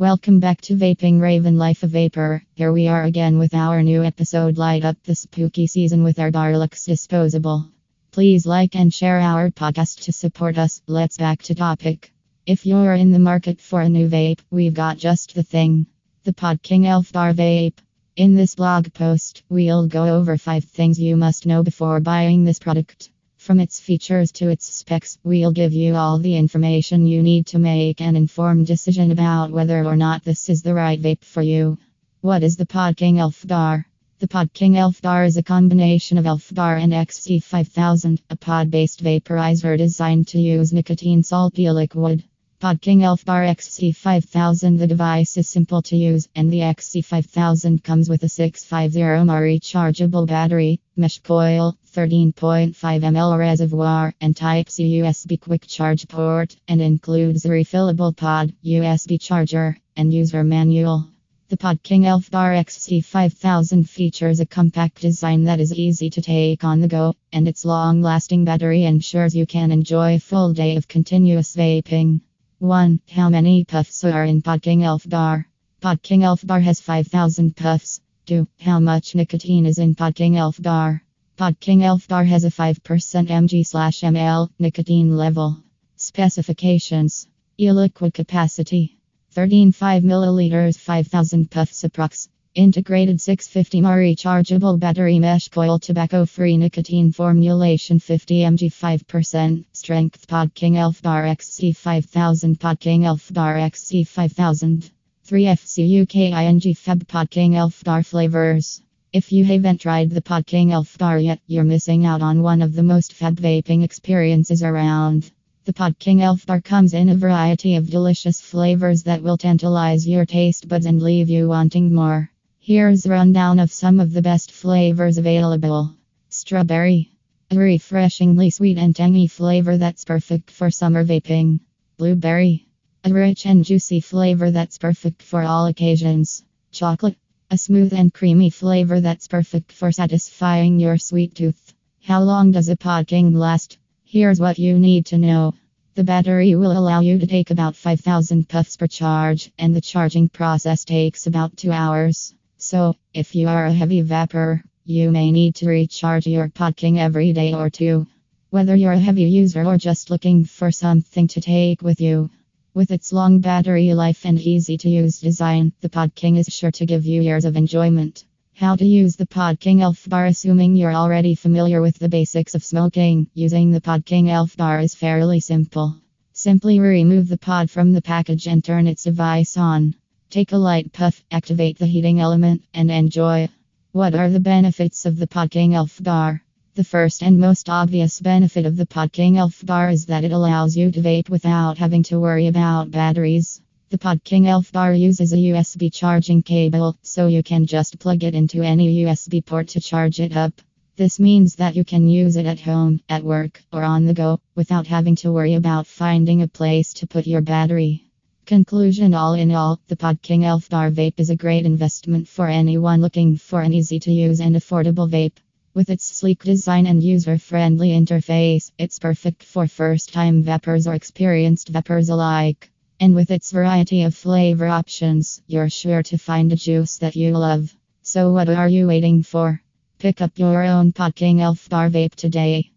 Welcome back to Vaping Raven Life of Vapor. Here we are again with our new episode Light Up the Spooky Season with our Darlux Disposable. Please like and share our podcast to support us. Let's back to topic. If you're in the market for a new vape, we've got just the thing. The Podking Elf Bar Vape. In this blog post, we'll go over 5 things you must know before buying this product. From its features to its specs, we'll give you all the information you need to make an informed decision about whether or not this is the right vape for you. What is the Podking Elf Bar? The Podking Elf Bar is a combination of Elf Bar and XC5000, a pod based vaporizer designed to use nicotine salty liquid. Podking Elf Bar XC5000 The device is simple to use, and the XC5000 comes with a 650 mAh rechargeable battery, mesh coil, 13.5 ml reservoir, and Type-C USB quick charge port, and includes a refillable pod, USB charger, and user manual. The Podking Elf Bar XC5000 features a compact design that is easy to take on the go, and its long lasting battery ensures you can enjoy a full day of continuous vaping. 1. How many puffs are in Podking Elf Bar? Podking Elf Bar has 5000 puffs. 2. How much nicotine is in Podking Elf Bar? Podking Elf Bar has a 5% mg/ml nicotine level. Specifications: E-liquid capacity 13.5 milliliters 5000 puffs approx. Integrated 650 mAh rechargeable battery mesh coil tobacco free nicotine formulation 50 mg 5% strength Podking Elf Bar XC5000 Podking Elf Bar XC5000 3 FCUKING Fab Podking Elf Bar flavors if you haven't tried the Podking Elf Bar yet, you're missing out on one of the most fab vaping experiences around. The Podking Elf Bar comes in a variety of delicious flavors that will tantalize your taste buds and leave you wanting more. Here's a rundown of some of the best flavors available. Strawberry. A refreshingly sweet and tangy flavor that's perfect for summer vaping. Blueberry. A rich and juicy flavor that's perfect for all occasions. Chocolate. A smooth and creamy flavor that's perfect for satisfying your sweet tooth. How long does a podking last? Here's what you need to know. The battery will allow you to take about 5000 puffs per charge, and the charging process takes about 2 hours. So, if you are a heavy vapor, you may need to recharge your podking every day or two. Whether you're a heavy user or just looking for something to take with you. With its long battery life and easy to use design, the Podking is sure to give you years of enjoyment. How to use the Podking Elf Bar Assuming you're already familiar with the basics of smoking, using the Podking Elf Bar is fairly simple. Simply remove the pod from the package and turn its device on. Take a light puff, activate the heating element, and enjoy. What are the benefits of the Podking Elf Bar? The first and most obvious benefit of the Podking Elf Bar is that it allows you to vape without having to worry about batteries. The Podking Elf Bar uses a USB charging cable, so you can just plug it into any USB port to charge it up. This means that you can use it at home, at work, or on the go, without having to worry about finding a place to put your battery. Conclusion All in all, the Podking Elf Bar Vape is a great investment for anyone looking for an easy to use and affordable vape. With its sleek design and user friendly interface, it's perfect for first time vapors or experienced vapors alike. And with its variety of flavor options, you're sure to find a juice that you love. So, what are you waiting for? Pick up your own Podking Elf Bar Vape today.